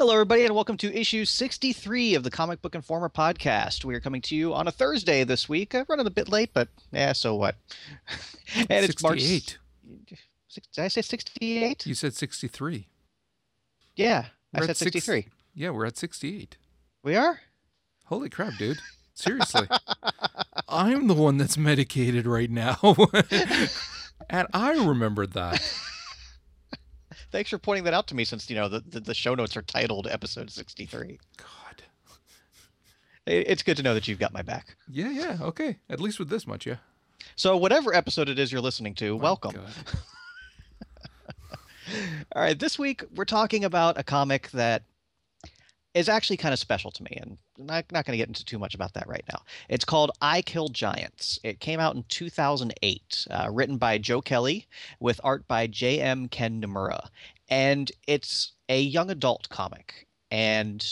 Hello, everybody, and welcome to issue 63 of the Comic Book Informer podcast. We are coming to you on a Thursday this week. I'm running a bit late, but yeah, so what? and it's 68. March. Did I say 68? You said 63. Yeah, We're I said at six- 63. Yeah, we're at 68. We are? Holy crap, dude. Seriously. I'm the one that's medicated right now. and I remembered that. Thanks for pointing that out to me since, you know, the, the, the show notes are titled episode 63. God. It- It's good to know that you've got my back. Yeah, yeah. Okay. At least with this much, yeah. So, whatever episode it is you're listening to, welcome. All right, this week we're talking about a comic that is actually kind of special to me, and not, not going to get into too much about that right now. It's called I Kill Giants. It came out in 2008, uh, written by Joe Kelly with art by J.M. Ken Niimura, and it's a young adult comic. And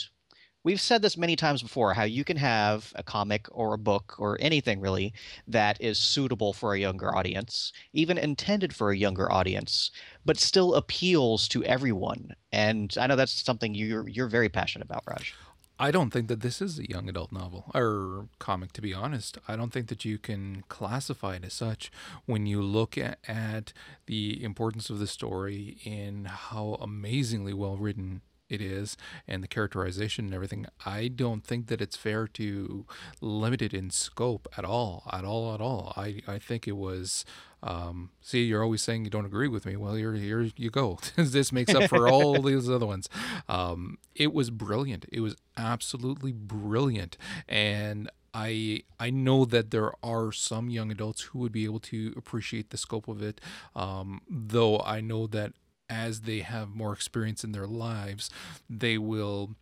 we've said this many times before how you can have a comic or a book or anything really that is suitable for a younger audience, even intended for a younger audience, but still appeals to everyone. And I know that's something you're you're very passionate about, Raj. I don't think that this is a young adult novel or comic, to be honest. I don't think that you can classify it as such when you look at, at the importance of the story in how amazingly well written it is and the characterization and everything. I don't think that it's fair to limit it in scope at all, at all, at all. I, I think it was. Um, see, you're always saying you don't agree with me. Well, here, here you go. this makes up for all these other ones. Um, it was brilliant. It was absolutely brilliant, and I I know that there are some young adults who would be able to appreciate the scope of it. Um, though I know that as they have more experience in their lives, they will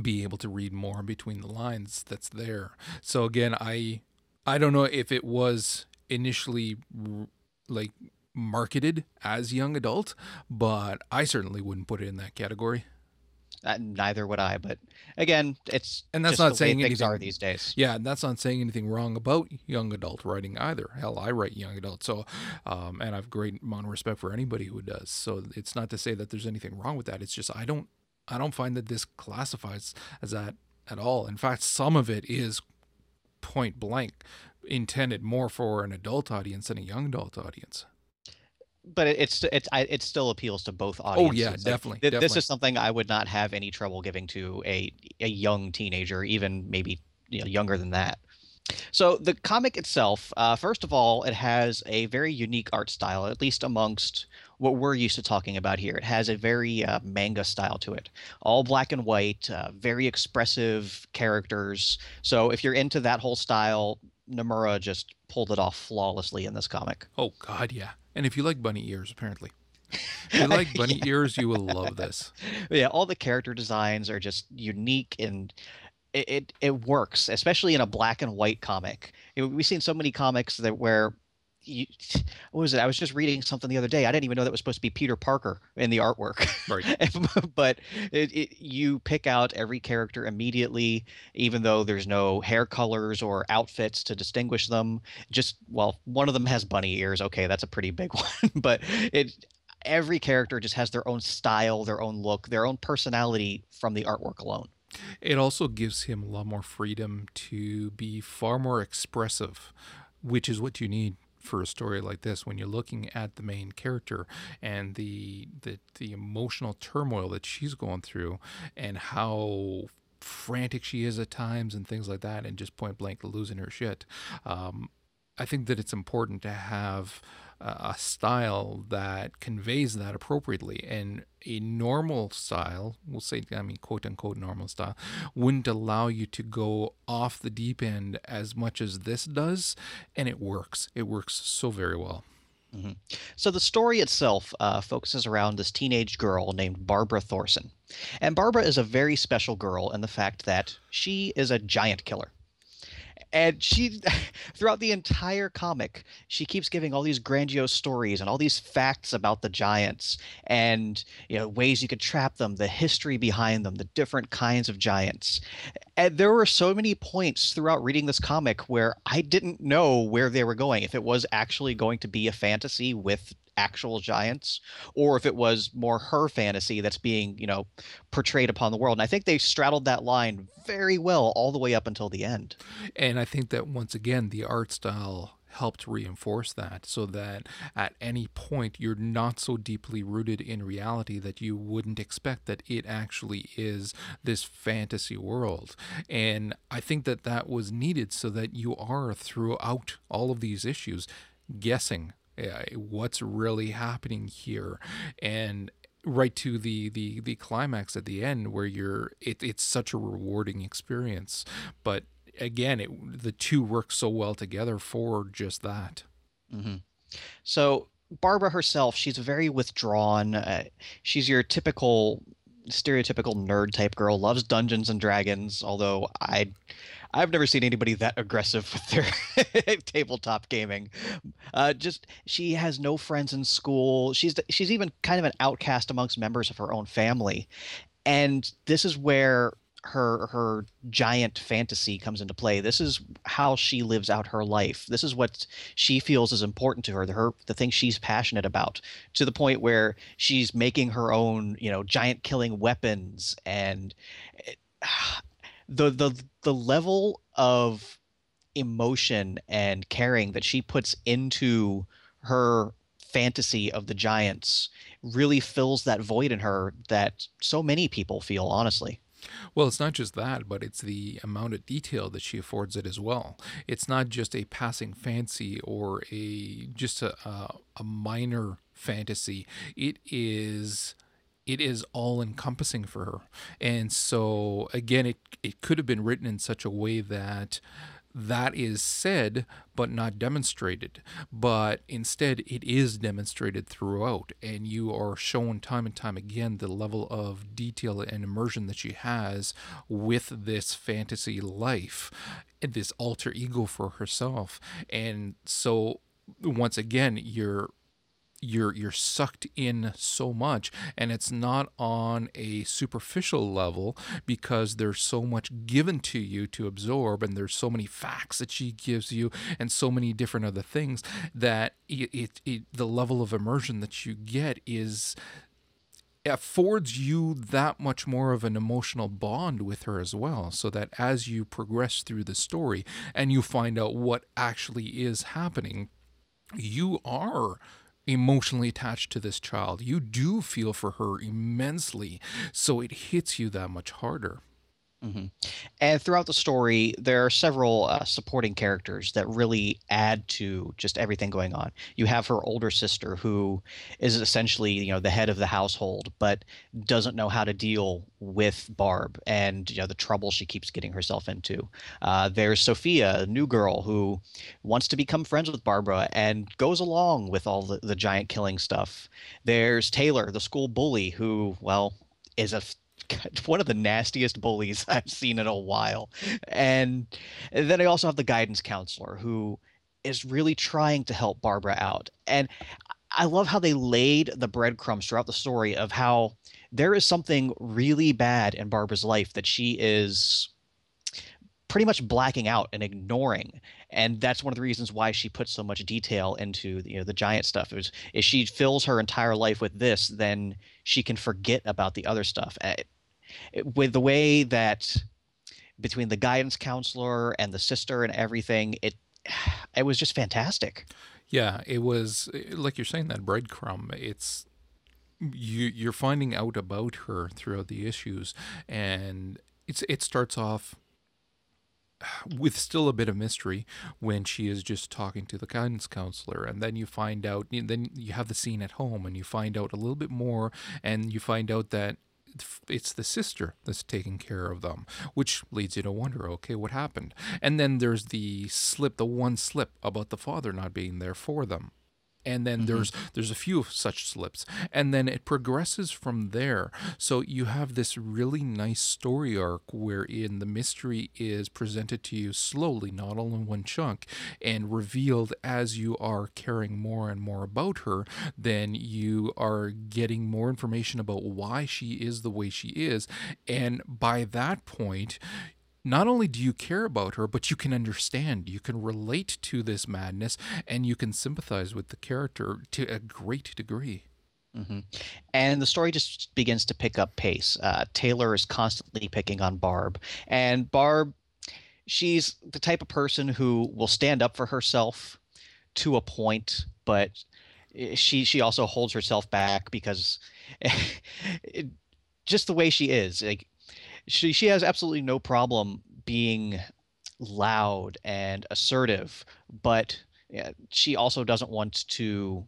be able to read more between the lines that's there. So again, I I don't know if it was initially like marketed as young adult, but I certainly wouldn't put it in that category. Uh, neither would I, but again, it's And that's not saying things anything- are these days. Yeah, and that's not saying anything wrong about young adult writing either. Hell, I write young adult, so um, and I've great amount of respect for anybody who does. So it's not to say that there's anything wrong with that. It's just I don't I don't find that this classifies as that at all. In fact, some of it is point blank intended more for an adult audience than a young adult audience. But it, it's it's I, it still appeals to both audiences. Oh, yeah, Like, definitely, This is something I would not have any trouble giving to a a young teenager, even maybe you know, younger than that. So the comic itself, uh, first of all, it has a very unique art style, at least amongst what we're used to talking about here. It has a very uh, manga style to it, all black and white, uh, very expressive characters. So if you're into that whole style, Niimura just pulled it off flawlessly in this comic. Oh God, yeah. And if you like bunny ears, apparently. If you like bunny ears, you will love this. yeah all the character designs are just unique and it, it it works especially in a black and white comic we've seen so many comics that where you, what was it? I was just reading something the other day. I didn't even know that was supposed to be peter parker in the artwork. Right. but it, it, you pick out every character immediately even though there's no hair colors or outfits to distinguish them. Just well one of them has bunny ears. Okay that's a pretty big one. But it every character just has their own style, their own look, their own personality from the artwork alone. It also gives him a lot more freedom to be far more expressive, which is what you need for a story like this when you're looking at the main character and the the, the emotional turmoil that she's going through and how frantic she is at times and things like that and just point blank losing her shit um, i think that it's important to have a style that conveys that appropriately and a normal style we'll say i mean quote unquote normal style wouldn't allow you to go off the deep end as much as this does and it works it works so very well So the story itself uh, focuses around this teenage girl named Barbara Thorson. And Barbara is a very special girl in the fact that she is a giant killer. And she throughout the entire comic she keeps giving all these grandiose stories and all these facts about the giants and you know ways you could trap them the history behind them the different kinds of giants. And there were so many points throughout reading this comic where i didn't know where they were going if it was actually going to be a fantasy with actual giants or if it was more her fantasy that's being you know portrayed upon the world. And i think they straddled that line very well all the way up until the end. And i think that once again the art style helped reinforce that so that at any point you're not so deeply rooted in reality that you wouldn't expect that it actually is this fantasy world. And i think that that was needed so that you are throughout all of these issues guessing what's really happening here? And right to the the the climax at the end where you're it, it's such a rewarding experience. But again it the two work so well together for just that. Mm-hmm. so barbara herself she's very withdrawn. Uh, she's your typical stereotypical nerd type girl loves dungeons and dragons although i I've never seen anybody that aggressive with their tabletop gaming. Uh, just she has no friends in school. She's she's even kind of an outcast amongst members of her own family, and this is where her her giant fantasy comes into play. This is how she lives out her life. This is what she feels is important to her, the her the thing she's passionate about, to the point where she's making her own, you know, giant killing weapons and it, the the the level of emotion and caring that she puts into her fantasy of the giants really fills that void in her that so many people feel honestly well, it's not just that, but it's the amount of detail that she affords it as well. It's not just a passing fancy or a just a, a, a minor fantasy. It is it is all encompassing for her. And so again, it it could have been written in such a way that that is said but not demonstrated. But instead it is demonstrated throughout and you are shown time and time again the level of detail and immersion that she has with this fantasy life this alter ego for herself. And so once again you're you're you're sucked in so much and it's not on a superficial level because there's so much given to you to absorb and there's so many facts that she gives you and so many different other things that it, it, it the level of immersion that you get is affords you that much more of an emotional bond with her as well so that as you progress through the story and you find out what actually is happening you are emotionally attached to this child. You do feel for her immensely, so it hits you that much harder. Mm-hmm. And throughout the story, there are several uh, supporting characters that really add to just everything going on. You have her older sister, who is essentially, you know, the head of the household, but doesn't know how to deal with Barb and you know the trouble she keeps getting herself into. Uh, there's Sophia, a new girl who wants to become friends with Barbara and goes along with all the, the giant killing stuff. There's Taylor, the school bully, who well is a one of the nastiest bullies I've seen in a while. And, then I also have the guidance counselor who is really trying to help Barbara out. And I love how they laid the breadcrumbs throughout the story of how there is something really bad in Barbara's life that she is pretty much blacking out and ignoring and that's one of the reasons why she puts so much detail into you know the giant stuff is if she fills her entire life with this then she can forget about the other stuff eh, with the way that between the guidance counselor and the sister and everything, it it was just fantastic. Yeah, it was like you're saying that breadcrumb. It's you you're finding out about her throughout the issues, and it's it starts off with still a bit of mystery when she is just talking to the guidance counselor and then you find out then you have the scene at home and you find out a little bit more and you find out that it's the sister that's taking care of them, which leads you to wonder, okay, what happened? And then there's the slip, the one slip about the father not being there for them. And then mm-hmm. there's there's a few such slips. And then it progresses from there. So you have this really nice story arc wherein the mystery is presented to you slowly not all in one chunk and revealed as you are caring more and more about her then you are getting more information about why she is the way she is. And by that point not only do you care about her, but you can understand, you can relate to this madness, and you can sympathize with the character to a great degree. Mm-hmm. And the story just begins to pick up pace. Uh, Taylor is constantly picking on Barb, and Barb, she's the type of person who will stand up for herself to a point, but she she also holds herself back because it, just the way she is. Like she she has absolutely no problem being loud and assertive, but she also doesn't want to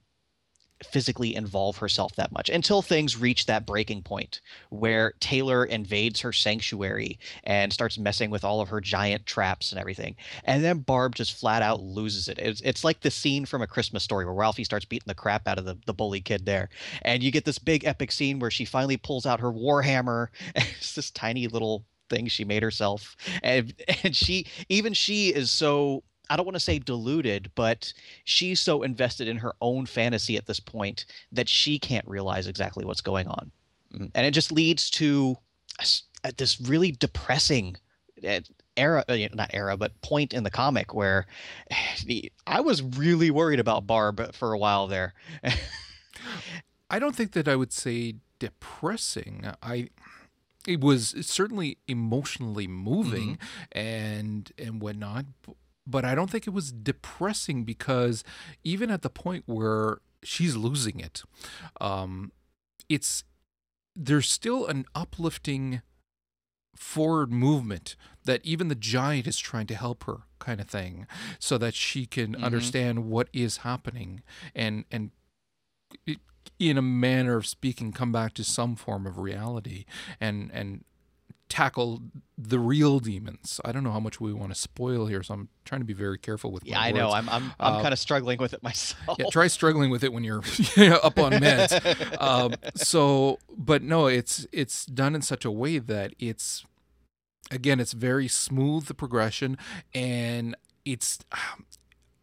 physically involve herself that much until things reach that breaking point where Taylor invades her sanctuary and starts messing with all of her giant traps and everything. And then Barb just flat out loses it. It's, it's like the scene from a Christmas story where Ralphie starts beating the crap out of the, the bully kid there. And you get this big epic scene where she finally pulls out her warhammer. it's this tiny little thing she made herself. And and she even she is so I don't want to say deluded, but she's so invested in her own fantasy at this point that she can't realize exactly what's going on. Mm-hmm. And it just leads to this really depressing eh, era uh, not era but point in the comic where i was really worried about barb for a while there i don't think that i would say depressing i it was certainly emotionally moving mm-hmm. and and whatnot but I don't think it was depressing because even at the point where she's losing it, um, it's there's still an uplifting forward movement that even the giant is trying to help her kind of thing so that she can mm-hmm. understand what is happening and and it, in a manner of speaking come back to some form of reality and and tackle the real demons. I don't know how much we want to spoil here, so I'm trying to be very careful with. Yeah, I know. I'm I'm I'm uh, kind of struggling with it myself. Yeah, try struggling with it when you're up on meds. um, so, but no, it's it's done in such a way that it's again, it's very smooth the progression, and it's.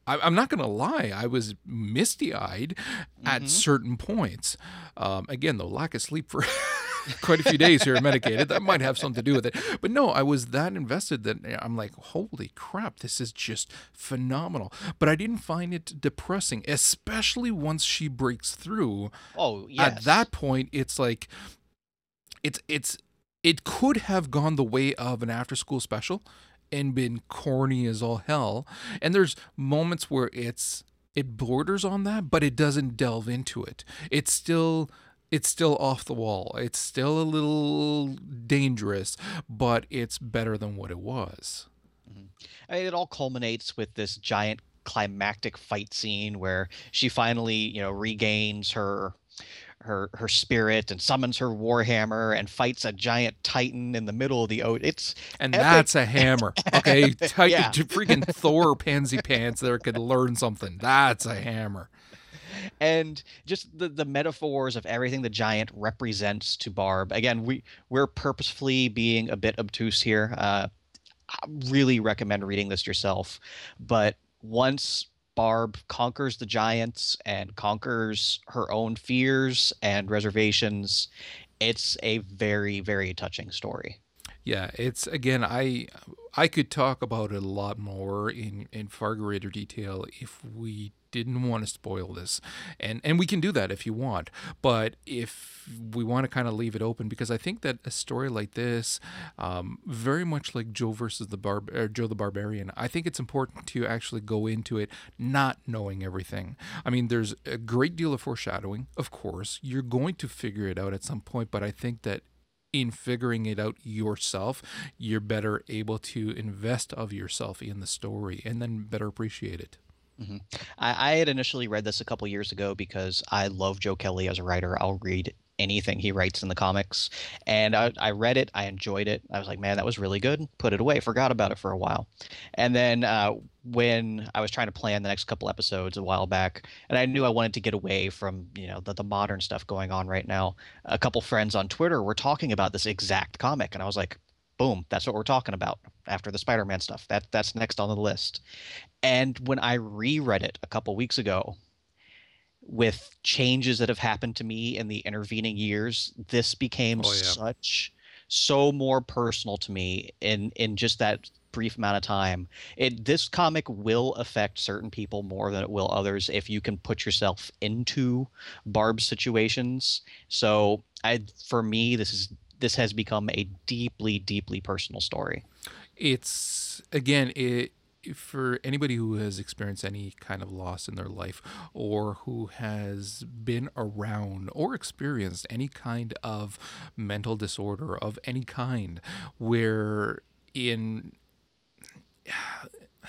I, am not going to lie. I was misty eyed mm-hmm. at certain points. Um, again, the lack of sleep for quite a few days here medicated. That might have something to do with it. But no, I was that invested that I'm like, holy crap, this is just phenomenal. But I didn't find it depressing, especially once she breaks through. Oh, yes. At that point, it's like, it's, it's, it could have gone the way of an after school special and been corny as all hell. And there's moments where it's, it borders on that, but it doesn't delve into it. It's still it's still off the wall. It's still a little dangerous, but it's better than what it was. Mm-hmm. I mean, it all culminates with this giant climactic fight scene where she finally, you know, regains her her her spirit and summons her warhammer and fights a giant titan in the middle of the ocean. It's and epic. that's a hammer. Okay, titan, yeah. freaking Thor pansy pants there could learn something. That's a hammer and just the the metaphors of everything the giant represents to Barb. Again, we we're purposefully being a bit obtuse here. Uh, I really recommend reading this yourself, but once Barb conquers the giants and conquers her own fears and reservations, it's a very very touching story. Yeah, it's again I I could talk about it a lot more in in far greater detail if we didn't want to spoil this. And and we can do that if you want but if we want to kind of leave it open because i think that a story like this um, very much like joe versus the bar joe the barbarian i think it's important to actually go into it not knowing everything. I mean there's a great deal of foreshadowing of course you're going to figure it out at some point but i think that in figuring it out yourself, you're better able to invest of yourself in the story and then better appreciate it. Mm-hmm. I, I, had initially read this a couple years ago because I love Joe Kelly as a writer. I'll read anything he writes in the comics. And I, I read it, I enjoyed it. I was like, man, that was really good. Put it away, forgot about it for a while. And then uh, when I was trying to plan the next couple episodes a while back, and I knew I wanted to get away from you know the, the modern stuff going on right now. A couple friends on Twitter were talking about this exact comic, and I was like, boom, that's what we're talking about after the Spider-Man stuff. That that's next on the list. And when I reread it a couple weeks ago, with changes that have happened to me in the intervening years, this became oh, yeah. such so more personal to me in in just that brief amount of time. It this comic will affect certain people more than it will others if you can put yourself into Barb's situations. So I for me this is this has become a deeply deeply personal story. It's again it for anybody who has experienced any kind of loss in their life or who has been around or experienced any kind of mental disorder of any kind where in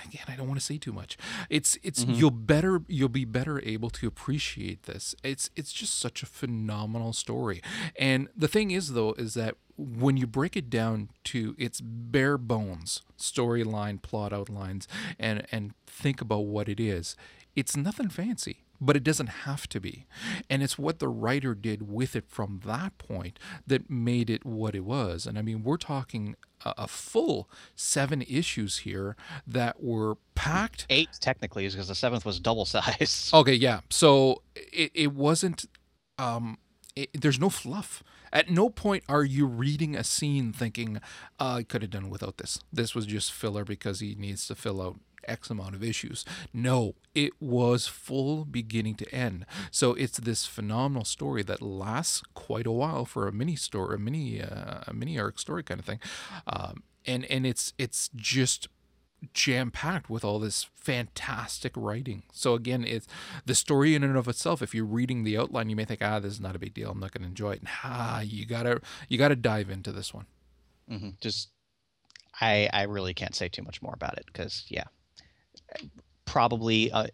again i don't want to say too much. It's it's mm-hmm. you'll better you'll be better able to appreciate this. It's it's just such a phenomenal story. And the thing is though is that when you break it down to its bare bones storyline plot outlines and and think about what it is it's nothing fancy but it doesn't have to be. And it's what the writer did with it from that point that made it what it was. And I mean, we're talking a, a full seven issues here that were packed. Eight, technically, because the seventh was double size. Okay, yeah. So it, it wasn't, um, it, there's no fluff. At no point are you reading a scene thinking, uh, I could have done without this. This was just filler because he needs to fill out X amount of issues. No, it was full beginning to end. So it's this phenomenal story that lasts quite a while for a mini story, a mini, uh, a mini arc story kind of thing, um, and and it's it's just jam packed with all this fantastic writing. So again, it's the story in and of itself. If you're reading the outline, you may think, ah, this is not a big deal. I'm not going to enjoy it. Nah, you gotta you gotta dive into this one. Mm-hmm. Just, I I really can't say too much more about it because yeah, probably uh,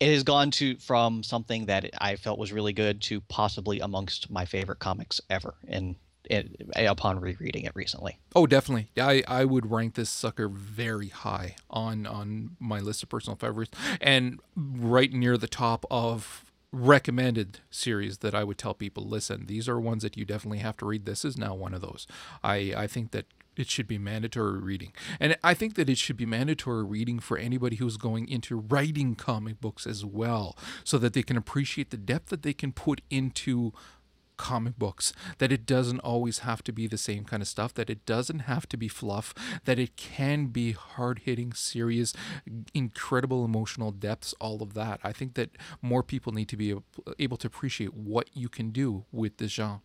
it has gone to from something that I felt was really good to possibly amongst my favorite comics ever. And it, upon rereading it recently. Oh, definitely. I, I would rank this sucker very high on on my list of personal favorites, and right near the top of recommended series that I would tell people. Listen, these are ones that you definitely have to read. This is now one of those. I I think that it should be mandatory reading. And I think that it should be mandatory reading for anybody who's going into writing comic books as well, so that they can appreciate the depth that they can put into comic books that it doesn't always have to be the same kind of stuff that it doesn't have to be fluff that it can be hard-hitting serious incredible emotional depths all of that i think that more people need to be able to appreciate what you can do with this genre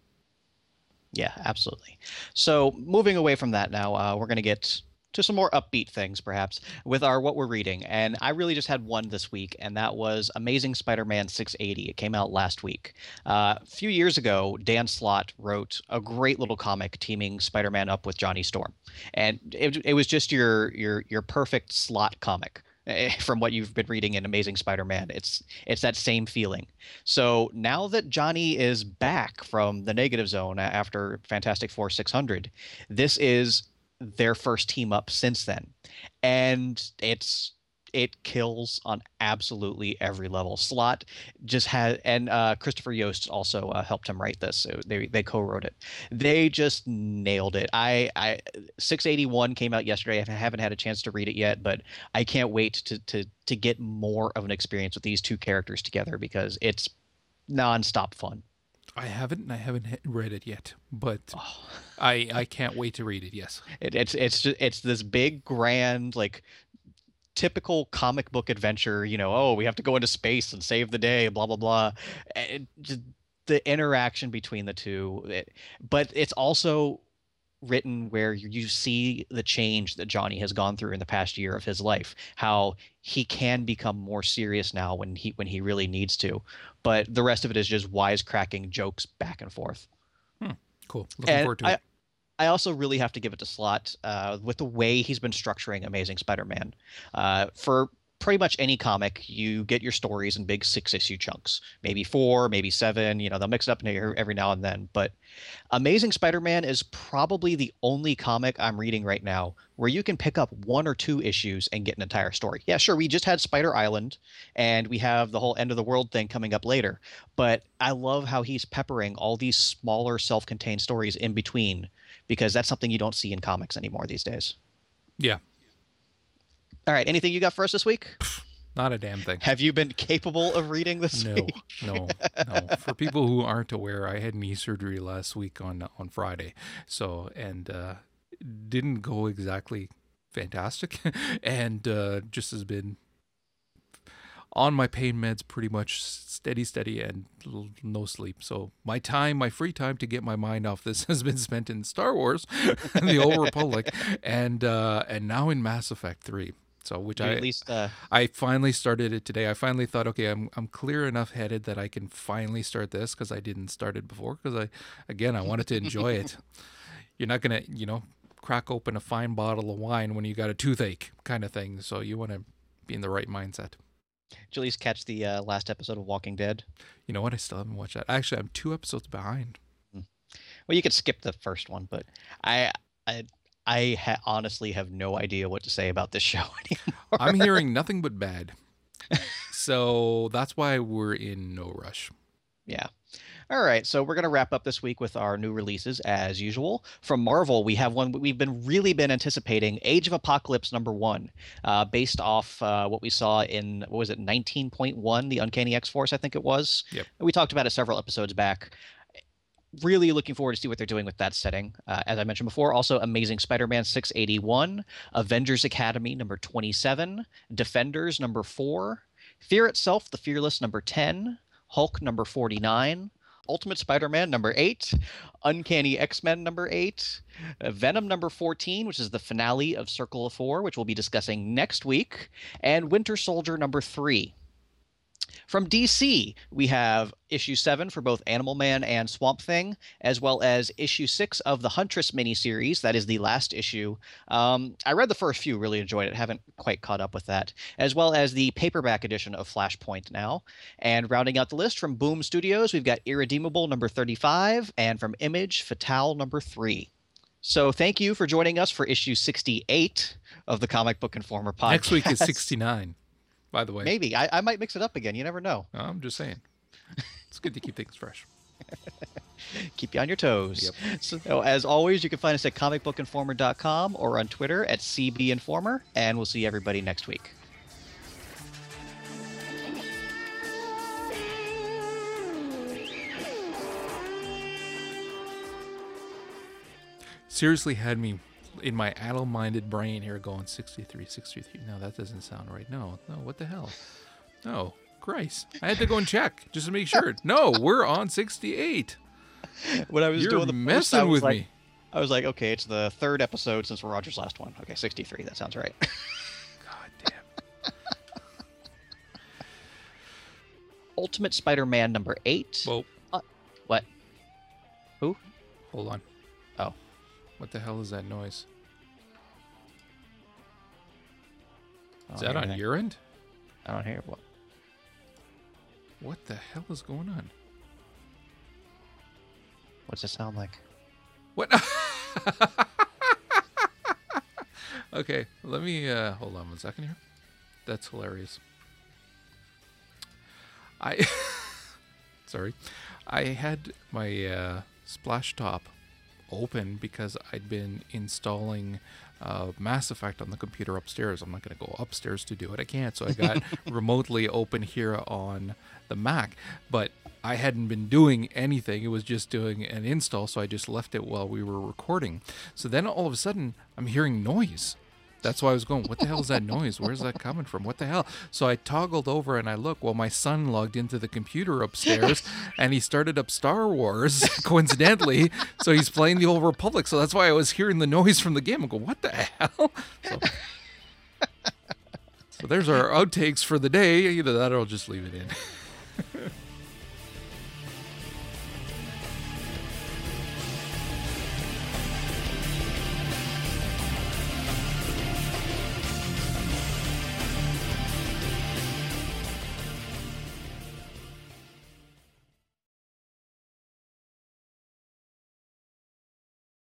yeah, absolutely. So moving away from that now, uh, we're going to get to some more upbeat things, perhaps, with our what we're reading. And I really just had one this week, and that was Amazing Spider-Man 680. It came out last week. Uh, a few years ago, Dan Slott wrote a great little comic teaming Spider-Man up with Johnny Storm, and it, it was just your your your perfect Slott comic. Eh, from what you've been reading in Amazing Spider-Man. It's it's that same feeling. So now that Johnny is back from the negative zone after Fantastic Four 600, this is their first team up since then. And it's it kills on absolutely every level. Slott just had, and uh, Christopher Yost also uh, helped him write this. So they they co-wrote it. They just nailed it. I I 681 came out yesterday. I haven't had a chance to read it yet, but I can't wait to to to get more of an experience with these two characters together because it's nonstop fun. I haven't, and I haven't read it yet, but oh. I I can't wait to read it. Yes, it, it's it's just, it's this big grand like typical comic book adventure, you know, oh, we have to go into space and save the day, blah blah blah. It, just, the interaction between the two, it, but it's also written where you see the change that Johnny has gone through in the past year of his life, how he can become more serious now when he when he really needs to, but the rest of it is just wisecracking jokes back and forth. Hmm, cool. Looking and forward to I, it. I also really have to give it to Slott uh, with the way he's been structuring Amazing Spider-Man. Uh, for pretty much any comic, you get your stories in big six issue chunks, maybe four, maybe seven. You know, they'll mix it up every now and then. But Amazing Spider Man is probably the only comic I'm reading right now where you can pick up one or two issues and get an entire story. Yeah, sure, we just had Spider Island and we have the whole end of the world thing coming up later. But I love how he's peppering all these smaller self contained stories in between because that's something you don't see in comics anymore these days. Yeah. All right, anything you got for us this week? Not a damn thing. Have you been capable of reading this No, week? no, no. For people who aren't aware, I had knee surgery last week on on Friday, so and uh, didn't go exactly fantastic, and uh, just has been on my pain meds pretty much steady, steady, and l- no sleep. So my time, my free time to get my mind off this has been spent in Star Wars, the Old Republic, and uh, and now in Mass Effect Three. So which I at least uh, I finally started it today. I finally thought, okay, I'm I'm clear enough headed that I can finally start this because I didn't start it before because I, again, I wanted to enjoy it. You're not gonna, you know, crack open a fine bottle of wine when you got a toothache, kind of thing. So you want to be in the right mindset. Did you at least catch the uh, last episode of Walking Dead? You know what? I still haven't watched that. Actually, I'm two episodes behind. Well, you could skip the first one, but I I I ha- honestly have no idea what to say about this show anymore. I'm hearing nothing but bad. So that's why we're in no rush. Yeah. All right, so we're going to wrap up this week with our new releases as usual. From Marvel, we have one we've been really been anticipating, Age of Apocalypse number 1, uh, based off uh, what we saw in what was it 19.1, the Uncanny X-Force I think it was. Yep. We talked about it several episodes back. Really looking forward to see what they're doing with that setting. Uh, as I mentioned before, also Amazing Spider-Man 681, Avengers Academy number 27, Defenders number 4, Fear Itself, The Fearless number 10, Hulk number 49, Ultimate Spider-Man number 8, Uncanny X-Men number 8, uh, Venom number 14, which is the finale of Circle of 4, which we'll be discussing next week, and Winter Soldier number 3. From DC, we have issue 7 for both Animal Man and Swamp Thing, as well as issue 6 of the Huntress miniseries. That is the last issue. Um, I read the first few, really enjoyed it. Haven't quite caught up with that. As well as the paperback edition of Flashpoint now. And rounding out the list from Boom Studios, we've got Irredeemable number 35, and from Image, Fatale number 3. So thank you for joining us for issue 68 of the Comic Book Informer podcast. Next week is 69, by the way. Maybe. I, I might mix it up again. You never know. I'm just saying. It's good to keep things fresh. Keep you on your toes. So, as always, you can find us at comicbookinformer.com or on Twitter at CBInformer, and we'll see everybody next week. seriously had me in my addle-minded brain here going 63 63 no that doesn't sound right no no what the hell no christ i had to go and check just to make sure no we're on 68 When I was you're doing the post, messing I was with like, me I was like, okay, it's the third episode since Roger's last one. Okay, 63. That sounds right. god damn Ultimate Spider-Man number eight. well uh, what? Who? hold on Oh. What the hell is that noise? Is that on your end? I don't hear what. what the hell is going on? What's it sound like? what? Okay let me uh hold on one second here. That's hilarious. I sorry. I had my uh Splashtop open because i'd been installing uh, Mass Effect on the computer upstairs. I'm not going to go upstairs to do it. I can't. So I got remotely open here on the Mac. But I hadn't been doing anything. It was just doing an install. So I just left it while we were recording. So then all of a sudden, I'm hearing noise. That's why I was going, what the hell is that noise? Where's that coming from? What the hell? So I toggled over and I look. Well, my son logged into the computer upstairs and he started up Star Wars, coincidentally. So he's playing the Old Republic. So that's why I was hearing the noise from the game. I go, what the hell? So, so there's our outtakes for the day. Either that or I'll just leave it in.